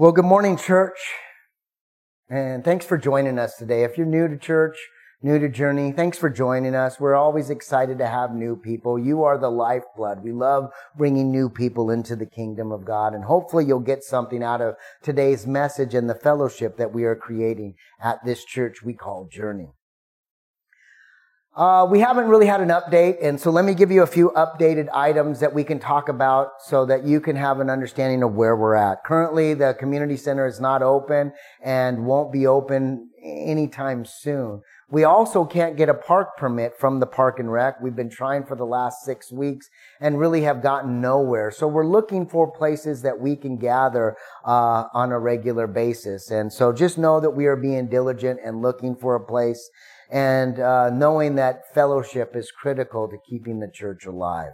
Well, good morning, church. And thanks for joining us today. If you're new to church, new to Journey, thanks for joining us. We're always excited to have new people. You are the lifeblood. We love bringing new people into the kingdom of God. And hopefully you'll get something out of today's message and the fellowship that we are creating at this church we call Journey. Uh, we haven't really had an update, and so let me give you a few updated items that we can talk about so that you can have an understanding of where we're at. Currently, the community center is not open and won't be open anytime soon. We also can't get a park permit from the park and rec. We've been trying for the last six weeks and really have gotten nowhere. So we're looking for places that we can gather uh, on a regular basis. And so just know that we are being diligent and looking for a place and uh, knowing that fellowship is critical to keeping the church alive.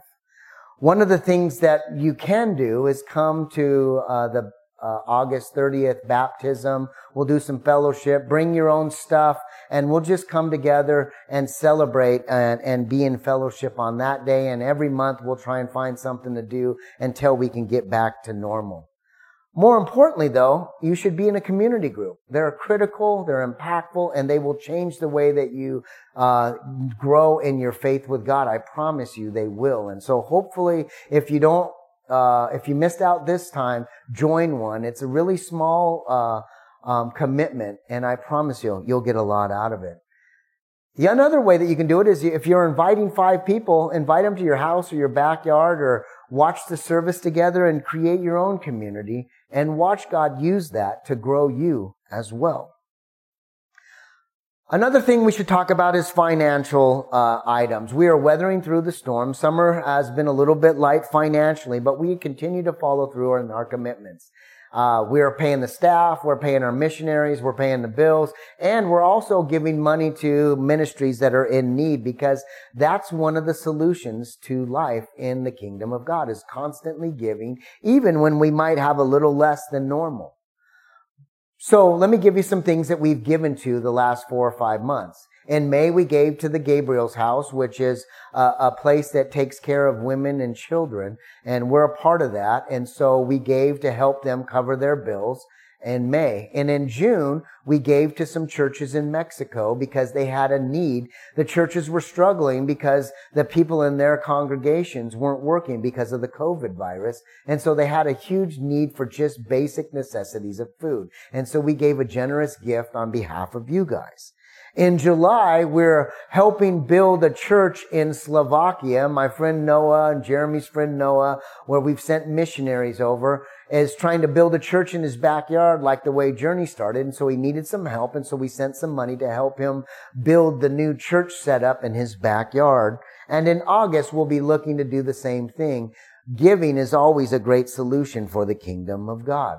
One of the things that you can do is come to uh, the uh, August 30th baptism. We'll do some fellowship. Bring your own stuff, and we'll just come together and celebrate and, and be in fellowship on that day. And every month we'll try and find something to do until we can get back to normal. More importantly, though, you should be in a community group. They're critical, they're impactful, and they will change the way that you uh, grow in your faith with God. I promise you, they will. And so, hopefully, if you don't, uh, if you missed out this time, join one. It's a really small uh, um, commitment, and I promise you, you'll get a lot out of it. The another way that you can do it is if you're inviting five people, invite them to your house or your backyard or watch the service together and create your own community and watch God use that to grow you as well. Another thing we should talk about is financial uh, items. We are weathering through the storm. Summer has been a little bit light financially, but we continue to follow through on our commitments. Uh, we're paying the staff, we're paying our missionaries, we're paying the bills, and we're also giving money to ministries that are in need because that's one of the solutions to life in the kingdom of God is constantly giving, even when we might have a little less than normal. So let me give you some things that we've given to the last four or five months. In May, we gave to the Gabriel's house, which is a, a, place that takes care of women and children. And we're a part of that. And so we gave to help them cover their bills in May. And in June, we gave to some churches in Mexico because they had a need. The churches were struggling because the people in their congregations weren't working because of the COVID virus. And so they had a huge need for just basic necessities of food. And so we gave a generous gift on behalf of you guys. In July, we're helping build a church in Slovakia. My friend Noah and Jeremy's friend Noah, where we've sent missionaries over, is trying to build a church in his backyard like the way Journey started. And so he needed some help. And so we sent some money to help him build the new church setup in his backyard. And in August, we'll be looking to do the same thing. Giving is always a great solution for the kingdom of God.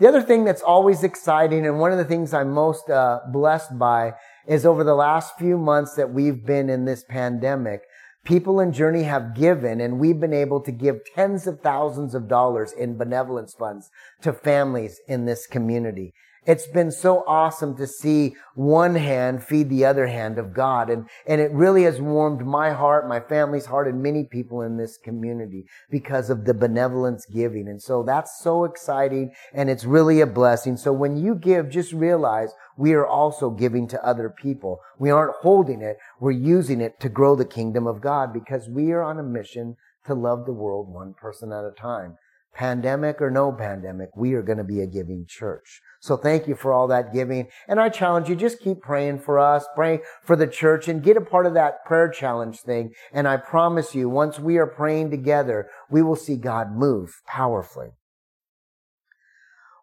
The other thing that's always exciting and one of the things I'm most uh, blessed by is over the last few months that we've been in this pandemic, people in Journey have given and we've been able to give tens of thousands of dollars in benevolence funds to families in this community. It's been so awesome to see one hand feed the other hand of God. And, and it really has warmed my heart, my family's heart, and many people in this community because of the benevolence giving. And so that's so exciting and it's really a blessing. So when you give, just realize we are also giving to other people. We aren't holding it. We're using it to grow the kingdom of God because we are on a mission to love the world one person at a time. Pandemic or no pandemic, we are going to be a giving church. So thank you for all that giving. And I challenge you, just keep praying for us, pray for the church and get a part of that prayer challenge thing. And I promise you, once we are praying together, we will see God move powerfully.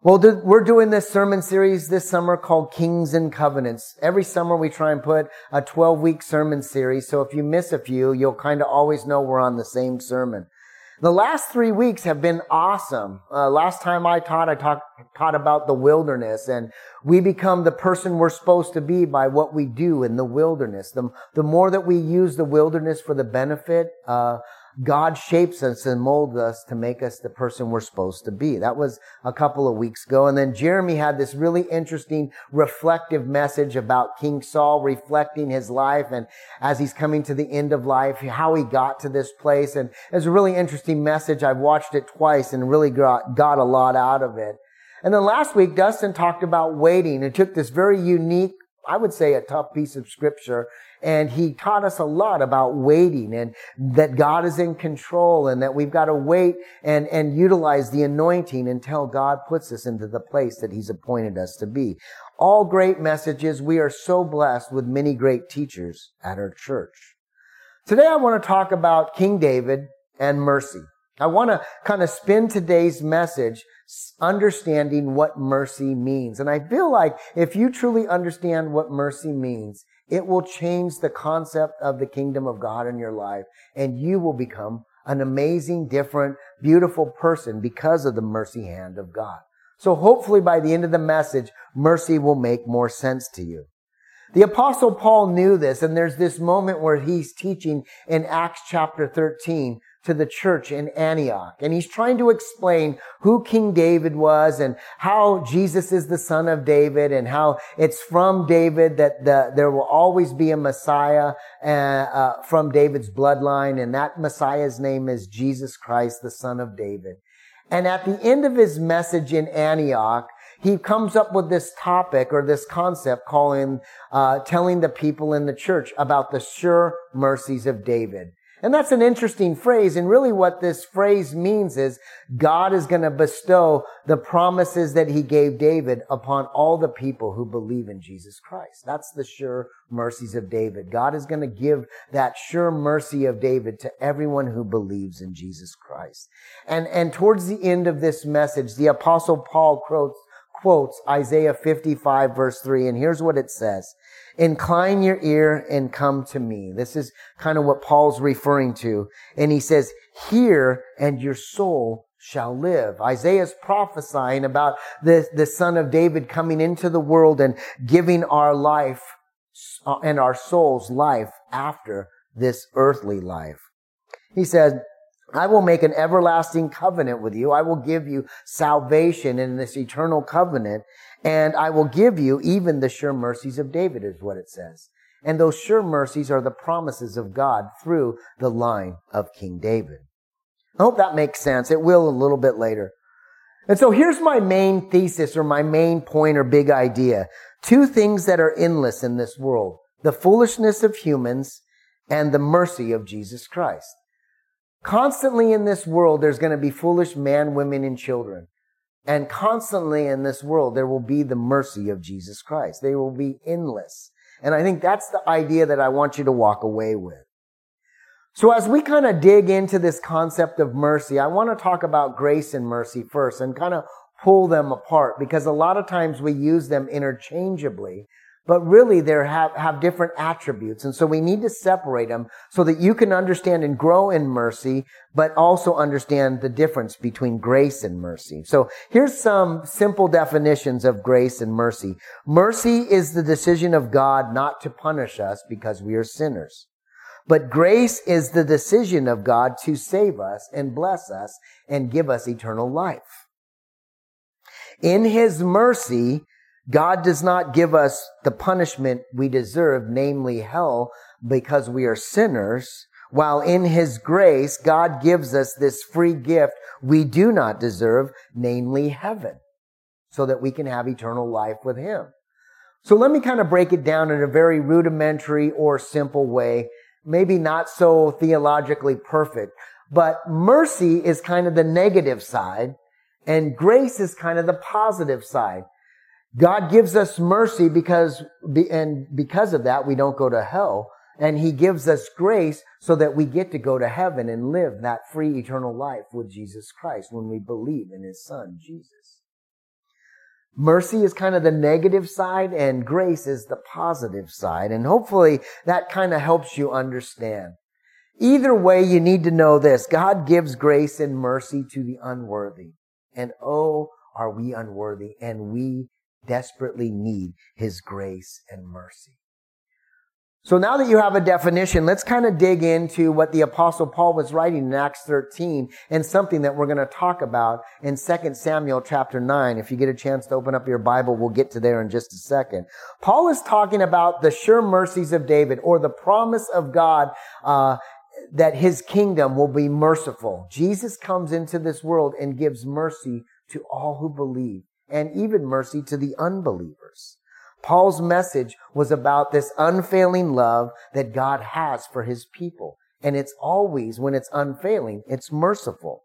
Well, we're doing this sermon series this summer called Kings and Covenants. Every summer we try and put a 12 week sermon series. So if you miss a few, you'll kind of always know we're on the same sermon. The last three weeks have been awesome. Uh, last time I taught, I talk, taught about the wilderness and we become the person we're supposed to be by what we do in the wilderness. The, the more that we use the wilderness for the benefit, uh, God shapes us and molds us to make us the person we're supposed to be. That was a couple of weeks ago. And then Jeremy had this really interesting reflective message about King Saul reflecting his life and as he's coming to the end of life, how he got to this place. And it's a really interesting message. I've watched it twice and really got, got a lot out of it. And then last week, Dustin talked about waiting and took this very unique, I would say a tough piece of scripture. And he taught us a lot about waiting and that God is in control and that we've got to wait and, and utilize the anointing until God puts us into the place that he's appointed us to be. All great messages. We are so blessed with many great teachers at our church. Today I want to talk about King David and mercy. I want to kind of spin today's message understanding what mercy means. And I feel like if you truly understand what mercy means, it will change the concept of the kingdom of God in your life and you will become an amazing, different, beautiful person because of the mercy hand of God. So hopefully by the end of the message, mercy will make more sense to you. The apostle Paul knew this, and there's this moment where he's teaching in Acts chapter 13 to the church in Antioch. And he's trying to explain who King David was and how Jesus is the son of David and how it's from David that the, there will always be a Messiah uh, uh, from David's bloodline. And that Messiah's name is Jesus Christ, the son of David. And at the end of his message in Antioch, he comes up with this topic or this concept calling, uh, telling the people in the church about the sure mercies of David. And that's an interesting phrase. And really what this phrase means is God is going to bestow the promises that he gave David upon all the people who believe in Jesus Christ. That's the sure mercies of David. God is going to give that sure mercy of David to everyone who believes in Jesus Christ. And, and towards the end of this message, the apostle Paul quotes, quotes Isaiah 55 verse 3. And here's what it says. Incline your ear and come to me. This is kind of what Paul's referring to. And he says, hear and your soul shall live. Isaiah is prophesying about the, the son of David coming into the world and giving our life uh, and our soul's life after this earthly life. He said, I will make an everlasting covenant with you. I will give you salvation in this eternal covenant and I will give you even the sure mercies of David is what it says. And those sure mercies are the promises of God through the line of King David. I hope that makes sense. It will a little bit later. And so here's my main thesis or my main point or big idea. Two things that are endless in this world. The foolishness of humans and the mercy of Jesus Christ. Constantly in this world, there's going to be foolish men, women, and children. And constantly in this world, there will be the mercy of Jesus Christ. They will be endless. And I think that's the idea that I want you to walk away with. So as we kind of dig into this concept of mercy, I want to talk about grace and mercy first and kind of pull them apart because a lot of times we use them interchangeably but really they have, have different attributes. And so we need to separate them so that you can understand and grow in mercy, but also understand the difference between grace and mercy. So here's some simple definitions of grace and mercy. Mercy is the decision of God not to punish us because we are sinners. But grace is the decision of God to save us and bless us and give us eternal life. In His mercy, God does not give us the punishment we deserve, namely hell, because we are sinners, while in His grace, God gives us this free gift we do not deserve, namely heaven, so that we can have eternal life with Him. So let me kind of break it down in a very rudimentary or simple way, maybe not so theologically perfect, but mercy is kind of the negative side, and grace is kind of the positive side. God gives us mercy because, and because of that, we don't go to hell. And he gives us grace so that we get to go to heaven and live that free eternal life with Jesus Christ when we believe in his son, Jesus. Mercy is kind of the negative side and grace is the positive side. And hopefully that kind of helps you understand. Either way, you need to know this. God gives grace and mercy to the unworthy. And oh, are we unworthy and we desperately need His grace and mercy. So now that you have a definition, let's kind of dig into what the apostle Paul was writing in Acts 13 and something that we're going to talk about in 2 Samuel chapter 9. If you get a chance to open up your Bible, we'll get to there in just a second. Paul is talking about the sure mercies of David or the promise of God, uh, that his kingdom will be merciful. Jesus comes into this world and gives mercy to all who believe and even mercy to the unbelievers. Paul's message was about this unfailing love that God has for his people. And it's always, when it's unfailing, it's merciful.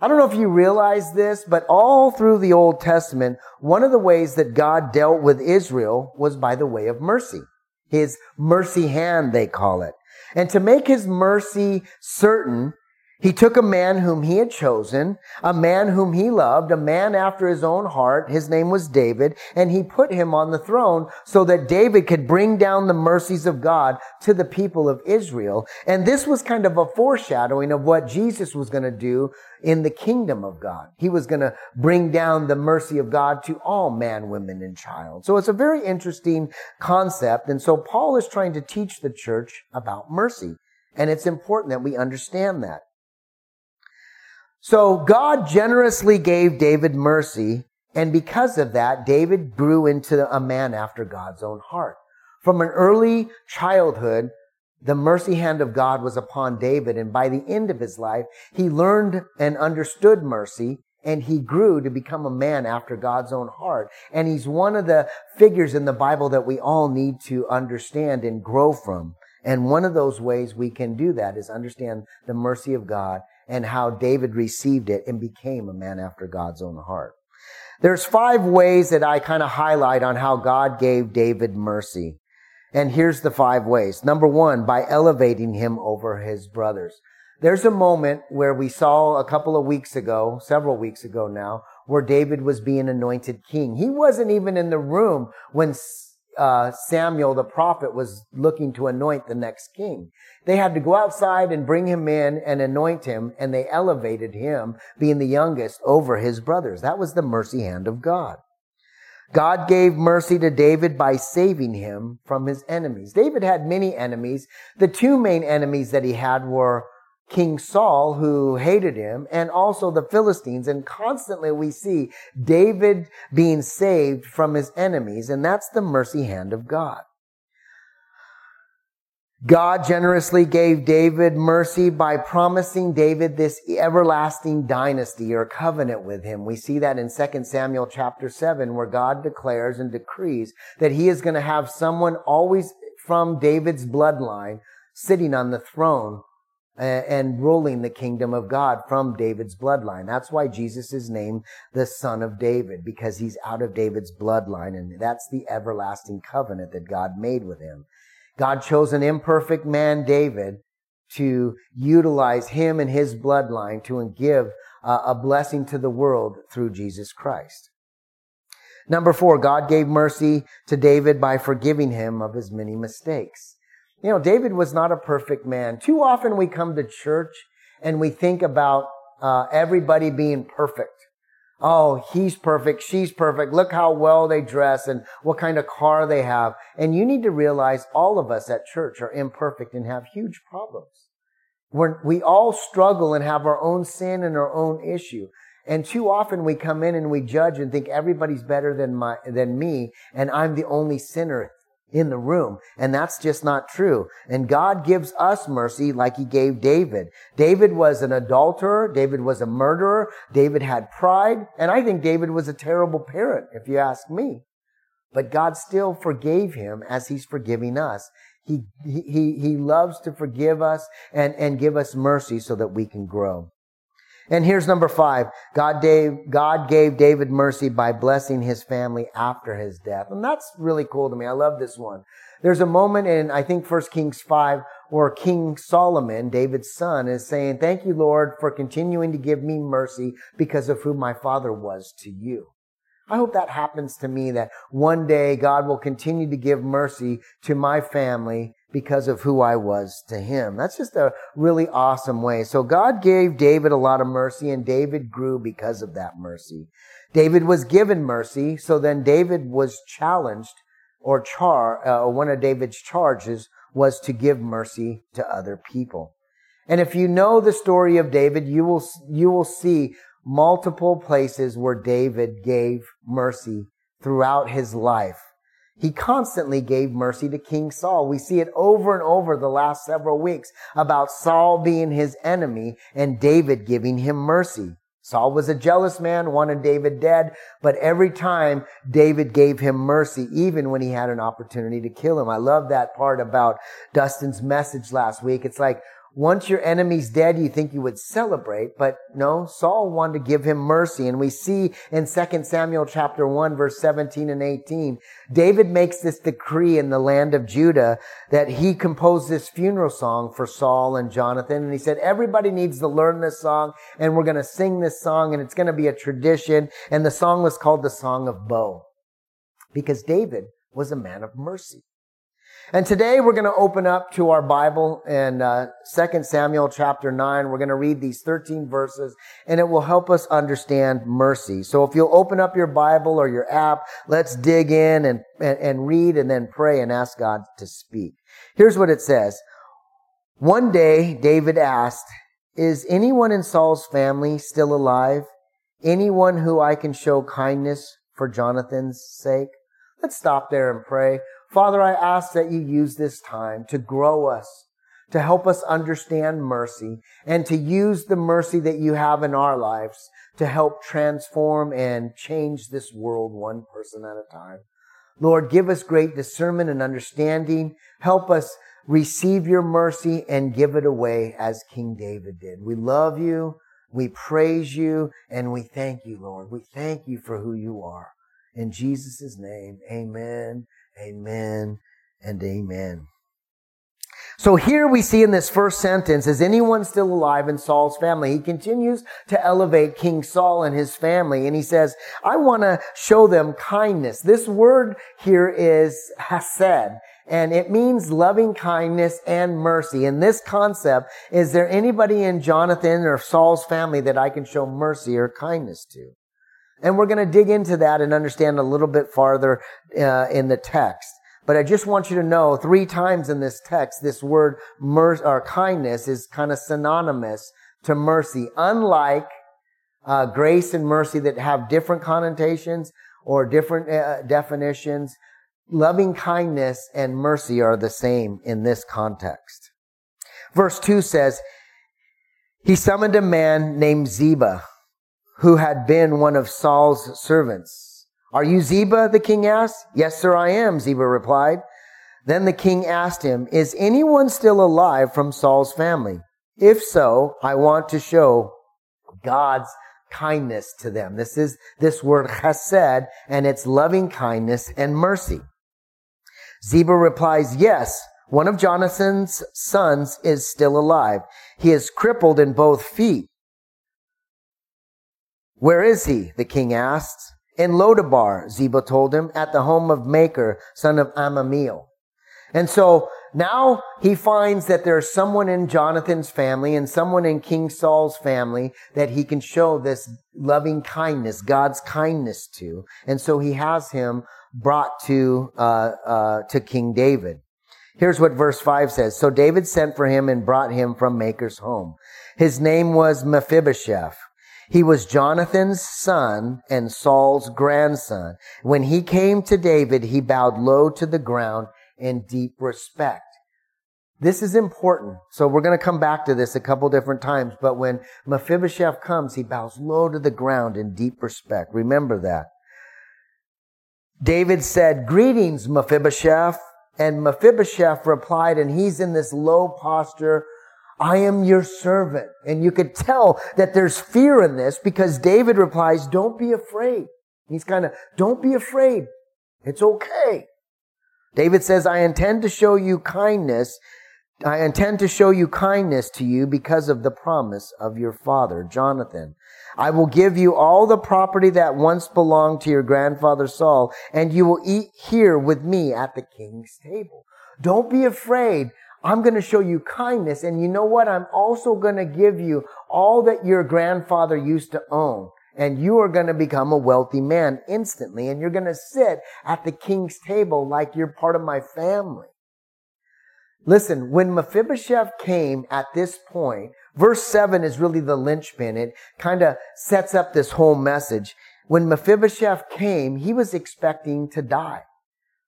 I don't know if you realize this, but all through the Old Testament, one of the ways that God dealt with Israel was by the way of mercy. His mercy hand, they call it. And to make his mercy certain, he took a man whom he had chosen, a man whom he loved, a man after his own heart. His name was David, and he put him on the throne so that David could bring down the mercies of God to the people of Israel. And this was kind of a foreshadowing of what Jesus was going to do in the kingdom of God. He was going to bring down the mercy of God to all man, women, and child. So it's a very interesting concept. And so Paul is trying to teach the church about mercy. And it's important that we understand that. So God generously gave David mercy, and because of that, David grew into a man after God's own heart. From an early childhood, the mercy hand of God was upon David, and by the end of his life, he learned and understood mercy, and he grew to become a man after God's own heart. And he's one of the figures in the Bible that we all need to understand and grow from. And one of those ways we can do that is understand the mercy of God and how David received it and became a man after God's own heart. There's five ways that I kind of highlight on how God gave David mercy. And here's the five ways. Number one, by elevating him over his brothers. There's a moment where we saw a couple of weeks ago, several weeks ago now, where David was being anointed king. He wasn't even in the room when uh, Samuel the prophet was looking to anoint the next king. They had to go outside and bring him in and anoint him, and they elevated him, being the youngest, over his brothers. That was the mercy hand of God. God gave mercy to David by saving him from his enemies. David had many enemies. The two main enemies that he had were King Saul, who hated him, and also the Philistines. And constantly we see David being saved from his enemies, and that's the mercy hand of God. God generously gave David mercy by promising David this everlasting dynasty or covenant with him. We see that in 2 Samuel chapter 7 where God declares and decrees that he is going to have someone always from David's bloodline sitting on the throne and ruling the kingdom of God from David's bloodline. That's why Jesus is named the son of David, because he's out of David's bloodline. And that's the everlasting covenant that God made with him. God chose an imperfect man, David, to utilize him and his bloodline to give uh, a blessing to the world through Jesus Christ. Number four, God gave mercy to David by forgiving him of his many mistakes. You know, David was not a perfect man. Too often we come to church and we think about uh, everybody being perfect. Oh, he's perfect. She's perfect. Look how well they dress and what kind of car they have. And you need to realize all of us at church are imperfect and have huge problems. We're, we all struggle and have our own sin and our own issue. And too often we come in and we judge and think everybody's better than my, than me and I'm the only sinner in the room. And that's just not true. And God gives us mercy like he gave David. David was an adulterer. David was a murderer. David had pride. And I think David was a terrible parent, if you ask me. But God still forgave him as he's forgiving us. He, he, he loves to forgive us and, and give us mercy so that we can grow. And here's number five. God gave, God gave David mercy by blessing his family after his death. And that's really cool to me. I love this one. There's a moment in, I think, 1 Kings 5 where King Solomon, David's son, is saying, thank you, Lord, for continuing to give me mercy because of who my father was to you. I hope that happens to me that one day God will continue to give mercy to my family because of who I was to him. That's just a really awesome way. So God gave David a lot of mercy and David grew because of that mercy. David was given mercy, so then David was challenged or char, uh, one of David's charges was to give mercy to other people. And if you know the story of David, you will, you will see multiple places where David gave mercy throughout his life. He constantly gave mercy to King Saul. We see it over and over the last several weeks about Saul being his enemy and David giving him mercy. Saul was a jealous man, wanted David dead, but every time David gave him mercy, even when he had an opportunity to kill him. I love that part about Dustin's message last week. It's like once your enemy's dead, you think you would celebrate, but no, Saul wanted to give him mercy. And we see in 2 Samuel chapter 1 verse 17 and 18, David makes this decree in the land of Judah that he composed this funeral song for Saul and Jonathan. And he said, everybody needs to learn this song and we're going to sing this song and it's going to be a tradition. And the song was called the Song of Bow because David was a man of mercy. And today we're going to open up to our Bible in uh, 2 Samuel chapter 9. We're going to read these 13 verses and it will help us understand mercy. So if you'll open up your Bible or your app, let's dig in and, and, and read and then pray and ask God to speak. Here's what it says. One day David asked, is anyone in Saul's family still alive? Anyone who I can show kindness for Jonathan's sake? Let's stop there and pray. Father, I ask that you use this time to grow us, to help us understand mercy, and to use the mercy that you have in our lives to help transform and change this world one person at a time. Lord, give us great discernment and understanding. Help us receive your mercy and give it away as King David did. We love you. We praise you and we thank you, Lord. We thank you for who you are. In Jesus' name, amen Amen and amen. So here we see in this first sentence, is anyone still alive in Saul's family? He continues to elevate King Saul and his family, and he says, I want to show them kindness. This word here is hesed, and it means loving kindness and mercy. And this concept, is there anybody in Jonathan or Saul's family that I can show mercy or kindness to? And we're going to dig into that and understand a little bit farther uh, in the text. But I just want you to know three times in this text, this word mer- or kindness is kind of synonymous to mercy. Unlike uh, grace and mercy that have different connotations or different uh, definitions, loving kindness and mercy are the same in this context. Verse 2 says, He summoned a man named Ziba who had been one of Saul's servants. Are you Ziba? the king asked. Yes, sir, I am, Ziba replied. Then the king asked him, is anyone still alive from Saul's family? If so, I want to show God's kindness to them. This is this word chesed, and it's loving kindness and mercy. Ziba replies, yes, one of Jonathan's sons is still alive. He is crippled in both feet. Where is he? the king asked. In Lo-debar, Ziba told him, at the home of Makir, son of Amamiel. And so now he finds that there's someone in Jonathan's family and someone in King Saul's family that he can show this loving kindness, God's kindness to. And so he has him brought to, uh, uh, to King David. Here's what verse 5 says. So David sent for him and brought him from Makir's home. His name was Mephibosheth. He was Jonathan's son and Saul's grandson. When he came to David, he bowed low to the ground in deep respect. This is important. So we're going to come back to this a couple different times. But when Mephibosheth comes, he bows low to the ground in deep respect. Remember that. David said, greetings, Mephibosheth. And Mephibosheth replied, and he's in this low posture I am your servant. And you could tell that there's fear in this because David replies, don't be afraid. He's kind of, don't be afraid. It's okay. David says, I intend to show you kindness. I intend to show you kindness to you because of the promise of your father, Jonathan. I will give you all the property that once belonged to your grandfather Saul, and you will eat here with me at the king's table. Don't be afraid. I'm going to show you kindness. And you know what? I'm also going to give you all that your grandfather used to own. And you are going to become a wealthy man instantly. And you're going to sit at the king's table like you're part of my family. Listen, when Mephibosheth came at this point, verse 7 is really the linchpin. It kind of sets up this whole message. When Mephibosheth came, he was expecting to die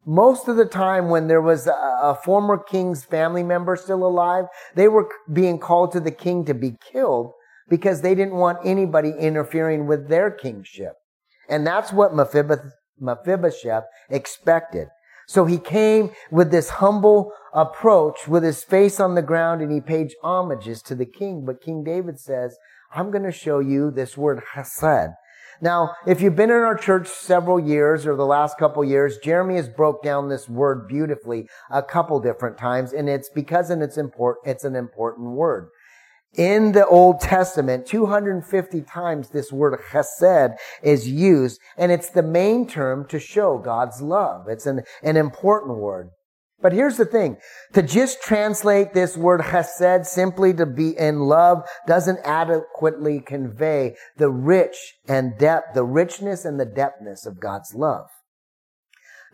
most of the time when there was a, a, former king's family member still alive, they were being called to the king to be killed because they didn't want anybody interfering with their kingship. And that's what Mephibosheth expected. So he came with this humble approach with his face on the ground and he paid homages to the king. But King David says, I'm going to show you this word chesed. Now, if you've been in our church several years or the last couple years, Jeremy has broke down this word beautifully a couple different times, and it's because and it's important, it's an important word. In the Old Testament, 250 times this word chesed is used, and it's the main term to show God's love. It's an, an important word. But here's the thing. To just translate this word chesed simply to be in love doesn't adequately convey the rich and depth, the richness and the depthness of God's love.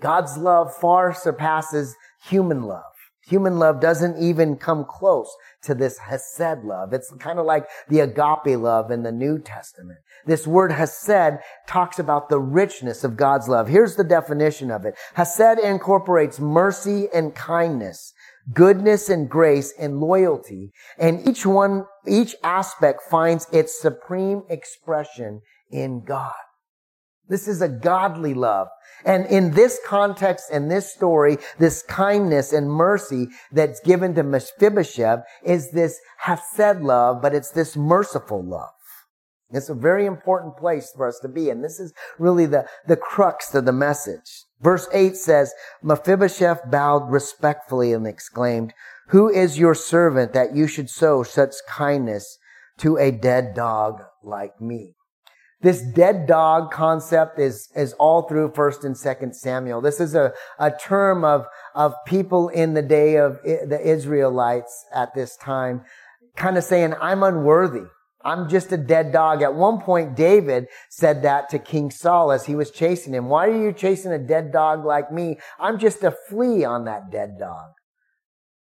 God's love far surpasses human love. Human love doesn't even come close to this Hesed love. It's kind of like the agape love in the New Testament. This word Hesed talks about the richness of God's love. Here's the definition of it. Hesed incorporates mercy and kindness, goodness and grace and loyalty, and each one, each aspect finds its supreme expression in God. This is a godly love. And in this context and this story, this kindness and mercy that's given to Mephibosheth is this Hesed love, but it's this merciful love. It's a very important place for us to be. And this is really the, the crux of the message. Verse 8 says, Mephibosheth bowed respectfully and exclaimed, Who is your servant that you should show such kindness to a dead dog like me? This dead dog concept is, is all through first and second Samuel. This is a, a term of, of people in the day of the Israelites at this time kind of saying, I'm unworthy. I'm just a dead dog. At one point, David said that to King Saul as he was chasing him. Why are you chasing a dead dog like me? I'm just a flea on that dead dog.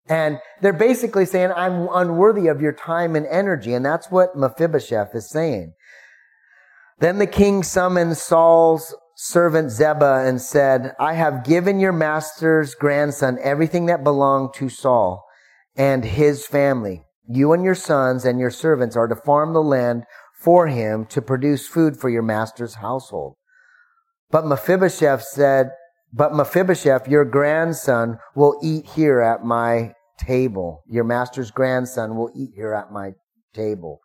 And they're basically saying, I'm unworthy of your time and energy. And that's what Mephibosheth is saying. Then the king summoned Saul's servant Ziba and said, I have given your master's grandson everything that belonged to Saul and his family. You and your sons and your servants are to farm the land for him to produce food for your master's household. But Mephibosheth said, but Mephibosheth, your grandson, will eat here at my table. Your master's grandson will eat here at my table.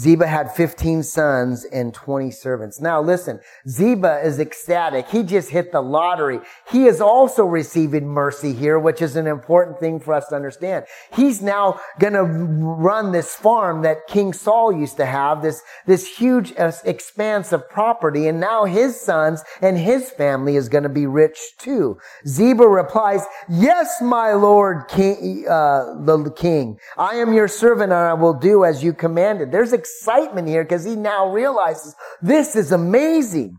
Ziba had 15 sons and 20 servants. Now listen, Ziba is ecstatic. He just hit the lottery. He is also receiving mercy here, which is an important thing for us to understand. He's now gonna run this farm that King Saul used to have, this, this huge expanse of property, and now his sons and his family is gonna be rich too. Ziba replies, yes, my lord king, uh, the king. I am your servant and I will do as you commanded. There's excitement here because he now realizes this is amazing.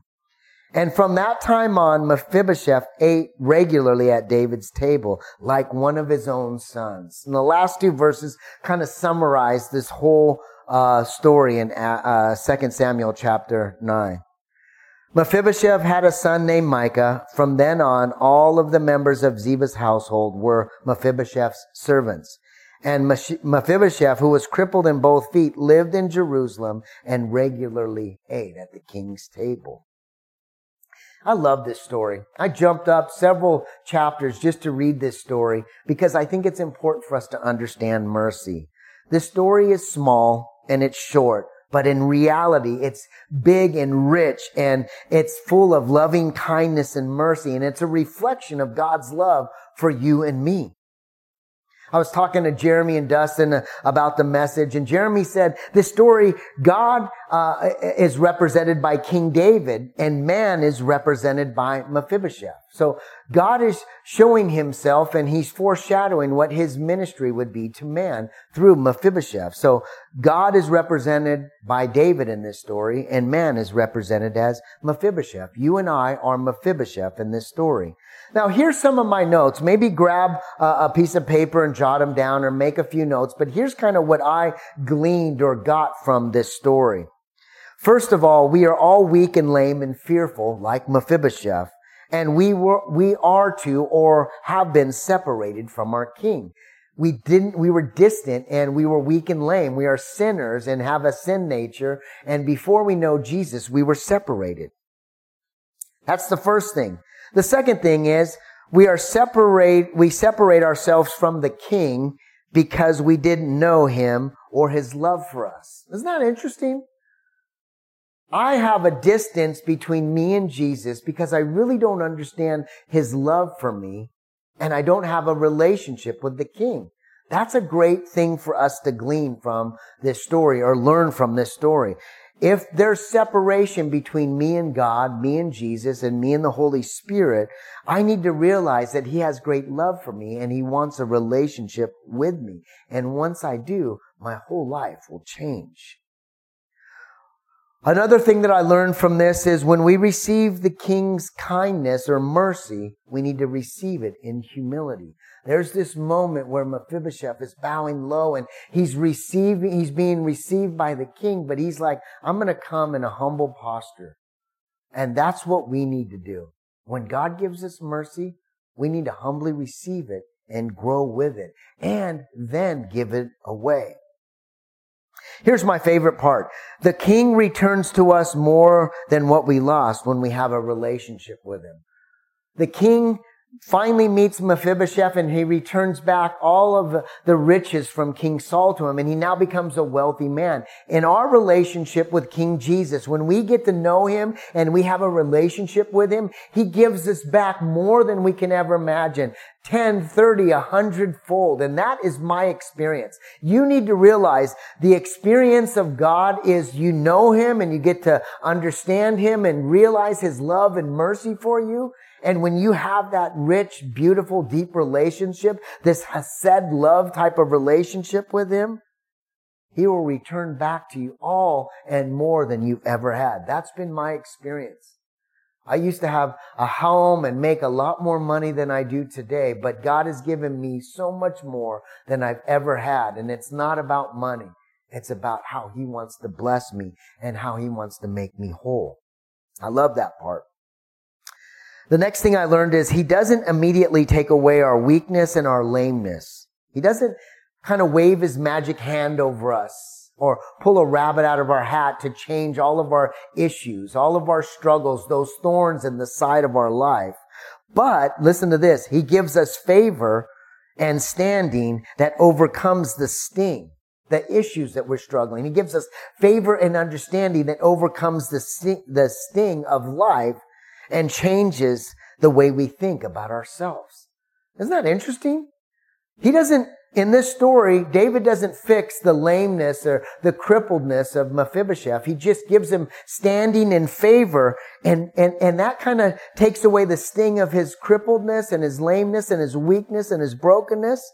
And from that time on, Mephibosheth ate regularly at David's table like one of his own sons. And the last two verses kind of summarize this whole uh, story in uh, 2 uh, Samuel chapter 9. Mephibosheth had a son named Micah. From then on, all of the members of Ziba's household were Mephibosheth's servants. And Mephibosheth, who was crippled in both feet, lived in Jerusalem and regularly ate at the king's table. I love this story. I jumped up several chapters just to read this story because I think it's important for us to understand mercy. This story is small and it's short, but in reality, it's big and rich and it's full of loving kindness and mercy. And it's a reflection of God's love for you and me. I was talking to Jeremy and Dustin about the message, and Jeremy said this story, God uh, is represented by King David, and man is represented by Mephibosheth. So God is showing himself, and he's foreshadowing what his ministry would be to man through Mephibosheth. So God is represented by David in this story, and man is represented as Mephibosheth. You and I are Mephibosheth in this story. Now, here's some of my notes. Maybe grab a, a, piece of paper and jot them down or make a few notes, but here's kind of what I gleaned or got from this story. First of all, we are all weak and lame and fearful, like Mephibosheth, and we were, we are to or have been separated from our king. we didn't, we were distant and we were weak and lame. We are sinners and have a sin nature. And before we know Jesus, we were separated. That's the first thing. The second thing is we are separate, we separate ourselves from the king because we didn't know him or his love for us. Isn't that interesting? I have a distance between me and Jesus because I really don't understand his love for me and I don't have a relationship with the king. That's a great thing for us to glean from this story or learn from this story. If there's separation between me and God, me and Jesus, and me and the Holy Spirit, I need to realize that He has great love for me and He wants a relationship with me. And once I do, my whole life will change. Another thing that I learned from this is when we receive the king's kindness or mercy, we need to receive it in humility. There's this moment where Mephibosheth is bowing low and he's receiving, he's being received by the king, but he's like, I'm going to come in a humble posture. And that's what we need to do. When God gives us mercy, we need to humbly receive it and grow with it and then give it away. Here's my favorite part. The king returns to us more than what we lost when we have a relationship with him. The king finally meets Mephibosheth and he returns back all of the riches from King Saul to him and he now becomes a wealthy man. In our relationship with King Jesus, when we get to know him and we have a relationship with him, he gives us back more than we can ever imagine. 10, 30, 100 fold. And that is my experience. You need to realize the experience of God is you know Him and you get to understand Him and realize His love and mercy for you. And when you have that rich, beautiful, deep relationship, this Hesed love type of relationship with Him, He will return back to you all and more than you've ever had. That's been my experience. I used to have a home and make a lot more money than I do today, but God has given me so much more than I've ever had. And it's not about money. It's about how He wants to bless me and how He wants to make me whole. I love that part. The next thing I learned is He doesn't immediately take away our weakness and our lameness. He doesn't kind of wave His magic hand over us or pull a rabbit out of our hat to change all of our issues, all of our struggles, those thorns in the side of our life. But listen to this. He gives us favor and standing that overcomes the sting, the issues that we're struggling. He gives us favor and understanding that overcomes the sting, of life and changes the way we think about ourselves. Isn't that interesting? He doesn't in this story, David doesn't fix the lameness or the crippledness of Mephibosheth. He just gives him standing in favor. And, and, and that kind of takes away the sting of his crippledness and his lameness and his weakness and his brokenness.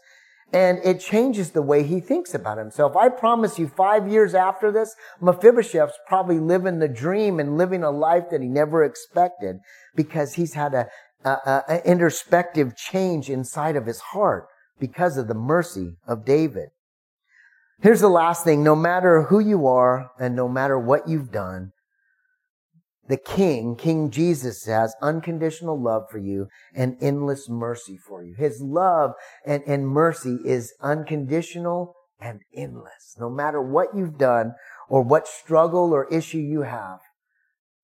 And it changes the way he thinks about himself. I promise you, five years after this, Mephibosheth's probably living the dream and living a life that he never expected because he's had a, a, a introspective change inside of his heart because of the mercy of David. Here's the last thing. No matter who you are and no matter what you've done, the King, King Jesus has unconditional love for you and endless mercy for you. His love and, and mercy is unconditional and endless. No matter what you've done or what struggle or issue you have,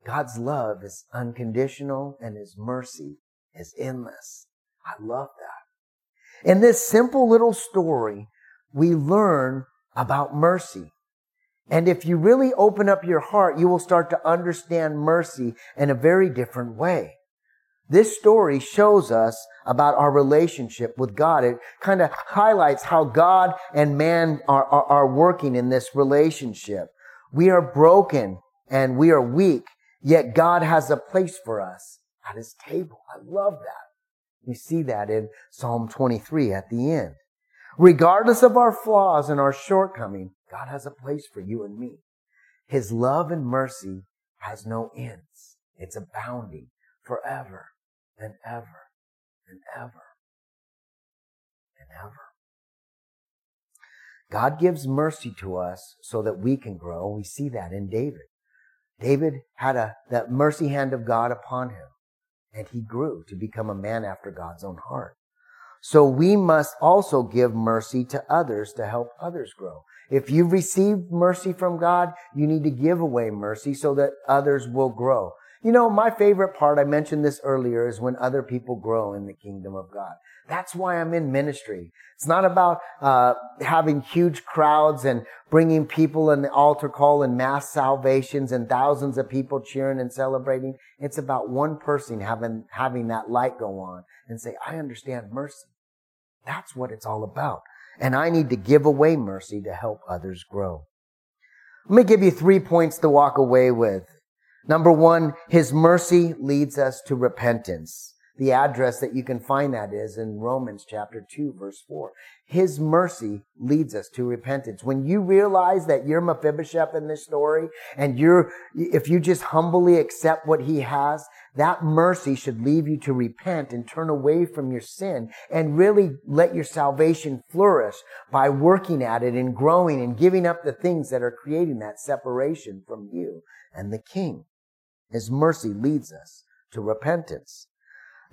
God's love is unconditional and His mercy is endless. I love that. In this simple little story, we learn about mercy. And if you really open up your heart, you will start to understand mercy in a very different way. This story shows us about our relationship with God. It kind of highlights how God and man are, are, are, working in this relationship. We are broken and we are weak, yet God has a place for us at his table. I love that. We see that in Psalm 23 at the end. Regardless of our flaws and our shortcoming, God has a place for you and me. His love and mercy has no ends. It's abounding forever and ever and ever and ever. God gives mercy to us so that we can grow. We see that in David. David had a, that mercy hand of God upon him and he grew to become a man after God's own heart. So we must also give mercy to others to help others grow. If you've received mercy from God, you need to give away mercy so that others will grow. You know, my favorite part, I mentioned this earlier, is when other people grow in the kingdom of God. That's why I'm in ministry. It's not about uh, having huge crowds and bringing people in the altar call and mass salvations and thousands of people cheering and celebrating. It's about one person having having that light go on and say, "I understand mercy." That's what it's all about. And I need to give away mercy to help others grow. Let me give you three points to walk away with. Number one, His mercy leads us to repentance. The address that you can find that is in Romans chapter 2 verse 4. His mercy leads us to repentance. When you realize that you're Mephibosheth in this story and you're, if you just humbly accept what he has, that mercy should lead you to repent and turn away from your sin and really let your salvation flourish by working at it and growing and giving up the things that are creating that separation from you and the king. His mercy leads us to repentance.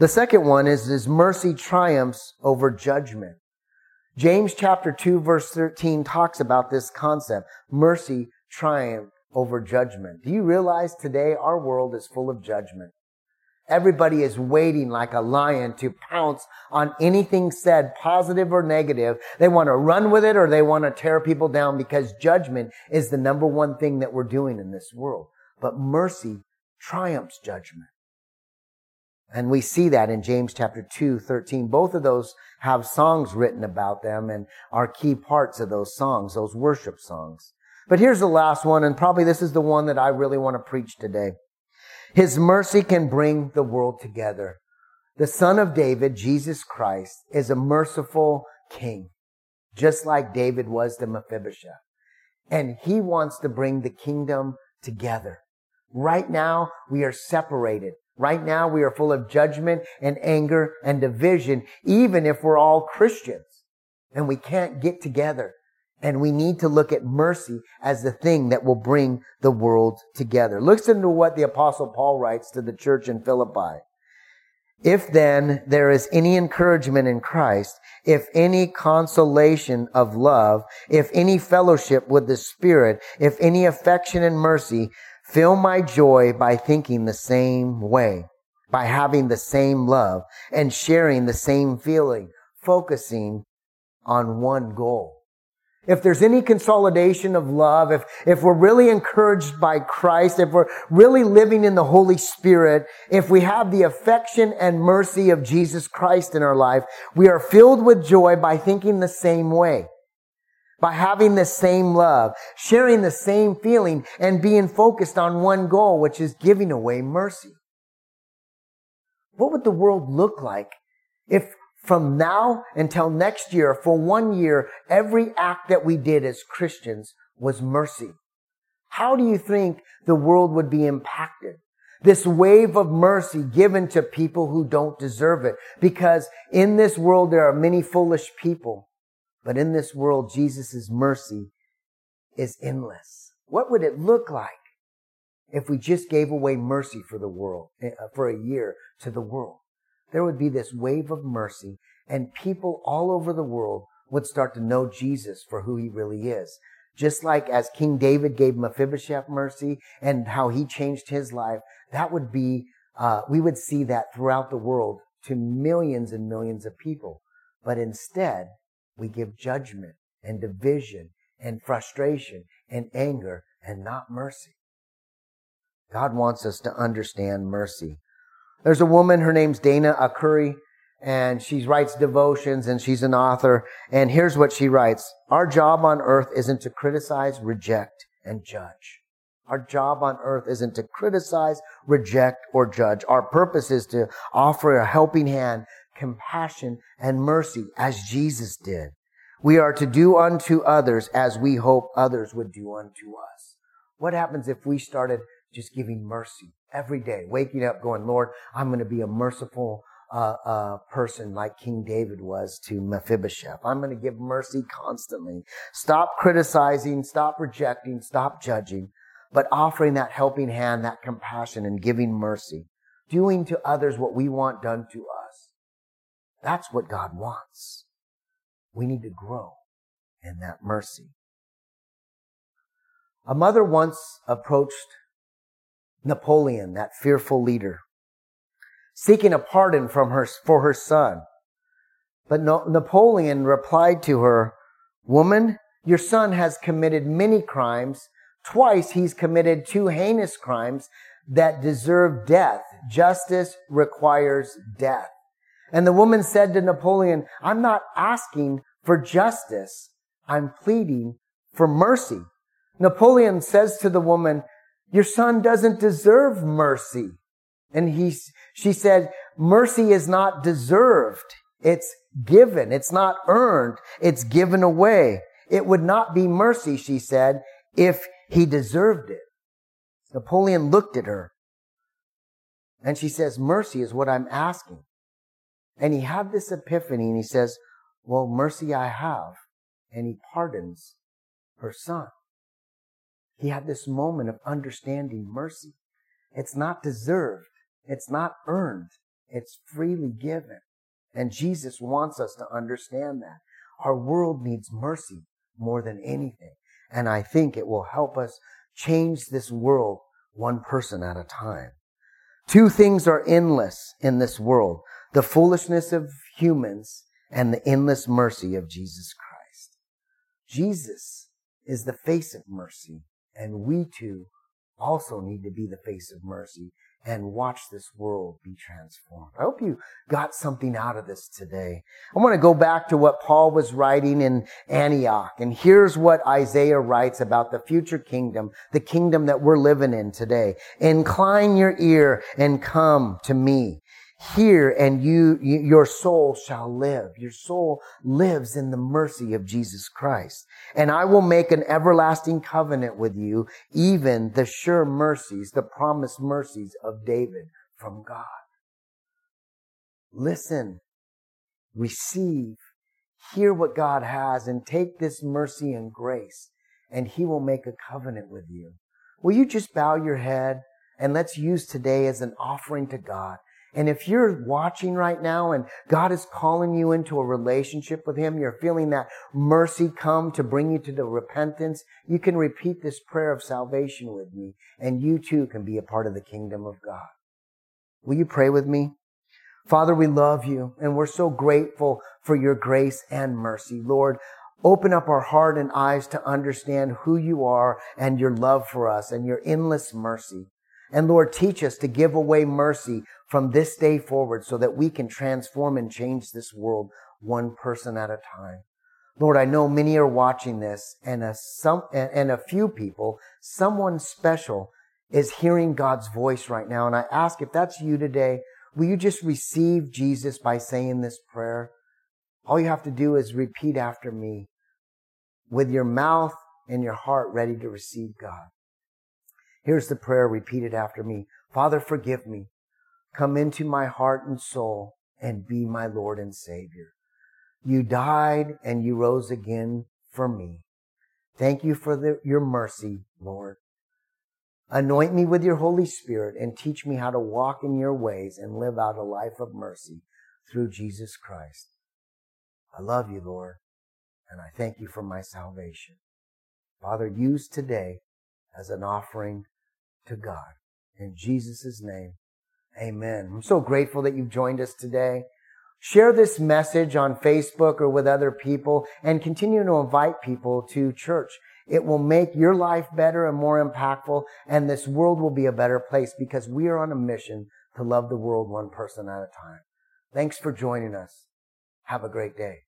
The second one is is mercy triumphs over judgment. James chapter 2 verse 13 talks about this concept. Mercy triumph over judgment. Do you realize today our world is full of judgment? Everybody is waiting like a lion to pounce on anything said, positive or negative. They want to run with it or they want to tear people down because judgment is the number one thing that we're doing in this world. But mercy triumphs judgment. And we see that in James chapter 2, 13. Both of those have songs written about them and are key parts of those songs, those worship songs. But here's the last one, and probably this is the one that I really want to preach today. His mercy can bring the world together. The son of David, Jesus Christ, is a merciful king, just like David was to Mephibosheth. And he wants to bring the kingdom together. Right now, we are separated. Right now, we are full of judgment and anger and division, even if we're all Christians and we can't get together. And we need to look at mercy as the thing that will bring the world together. Listen to what the apostle Paul writes to the church in Philippi. If then there is any encouragement in Christ, if any consolation of love, if any fellowship with the Spirit, if any affection and mercy, Fill my joy by thinking the same way, by having the same love and sharing the same feeling, focusing on one goal. If there's any consolidation of love, if, if we're really encouraged by Christ, if we're really living in the Holy Spirit, if we have the affection and mercy of Jesus Christ in our life, we are filled with joy by thinking the same way by having the same love, sharing the same feeling, and being focused on one goal, which is giving away mercy. What would the world look like if from now until next year, for one year, every act that we did as Christians was mercy? How do you think the world would be impacted? This wave of mercy given to people who don't deserve it. Because in this world, there are many foolish people but in this world, Jesus' mercy is endless. What would it look like if we just gave away mercy for the world, eh, uh, for a year to the world? There would be this wave of mercy and people all over the world would start to know Jesus for who he really is. Just like as King David gave Mephibosheth mercy and how he changed his life, that would be, uh, we would see that throughout the world to millions and millions of people. But instead, we give judgment and division and frustration and anger and not mercy. God wants us to understand mercy. There's a woman, her name's Dana Arcuri, and she writes devotions and she's an author. And here's what she writes. Our job on earth isn't to criticize, reject, and judge. Our job on earth isn't to criticize, reject, or judge. Our purpose is to offer a helping hand compassion, and mercy as Jesus did. We are to do unto others as we hope others would do unto us. What happens if we started just giving mercy every day, waking up going, Lord, I'm going to be a merciful uh, uh, person like King David was to Mephibosheth. I'm going to give mercy constantly. Stop criticizing, stop rejecting, stop judging, but offering that helping hand, that compassion and giving mercy. Doing to others what we want done to us. That's what God wants. We need to grow in that mercy. A mother once approached Napoleon, that fearful leader, seeking a pardon from her, for her son. But no, Napoleon replied to her, Woman, your son has committed many crimes. Twice he's committed two heinous crimes that deserve death. Justice requires death. And the woman said to Napoleon, I'm not asking for justice. I'm pleading for mercy. Napoleon says to the woman, your son doesn't deserve mercy. And he, she said, mercy is not deserved. It's given. It's not earned. It's given away. It would not be mercy, she said, if he deserved it. Napoleon looked at her and she says, mercy is what I'm asking. And he had this epiphany and he says, well, mercy I have. And he pardons her son. He had this moment of understanding mercy. It's not deserved. It's not earned. It's freely given. And Jesus wants us to understand that. Our world needs mercy more than anything. And I think it will help us change this world one person at a time. Two things are endless in this world. The foolishness of humans and the endless mercy of Jesus Christ. Jesus is the face of mercy, and we too also need to be the face of mercy and watch this world be transformed. I hope you got something out of this today. I want to go back to what Paul was writing in Antioch. And here's what Isaiah writes about the future kingdom, the kingdom that we're living in today. Incline your ear and come to me. Hear and you, your soul shall live. Your soul lives in the mercy of Jesus Christ. And I will make an everlasting covenant with you, even the sure mercies, the promised mercies of David from God. Listen, receive, hear what God has and take this mercy and grace and he will make a covenant with you. Will you just bow your head and let's use today as an offering to God and if you're watching right now and God is calling you into a relationship with Him, you're feeling that mercy come to bring you to the repentance, you can repeat this prayer of salvation with me and you too can be a part of the kingdom of God. Will you pray with me? Father, we love you and we're so grateful for your grace and mercy. Lord, open up our heart and eyes to understand who you are and your love for us and your endless mercy. And Lord, teach us to give away mercy from this day forward so that we can transform and change this world one person at a time. Lord, I know many are watching this and a, some, and a few people, someone special is hearing God's voice right now. And I ask if that's you today, will you just receive Jesus by saying this prayer? All you have to do is repeat after me with your mouth and your heart ready to receive God. Here's the prayer repeated after me. Father, forgive me. Come into my heart and soul and be my Lord and Savior. You died and you rose again for me. Thank you for the, your mercy, Lord. Anoint me with your Holy Spirit and teach me how to walk in your ways and live out a life of mercy through Jesus Christ. I love you, Lord, and I thank you for my salvation. Father, use today as an offering to God. In Jesus' name, amen. I'm so grateful that you've joined us today. Share this message on Facebook or with other people and continue to invite people to church. It will make your life better and more impactful and this world will be a better place because we are on a mission to love the world one person at a time. Thanks for joining us. Have a great day.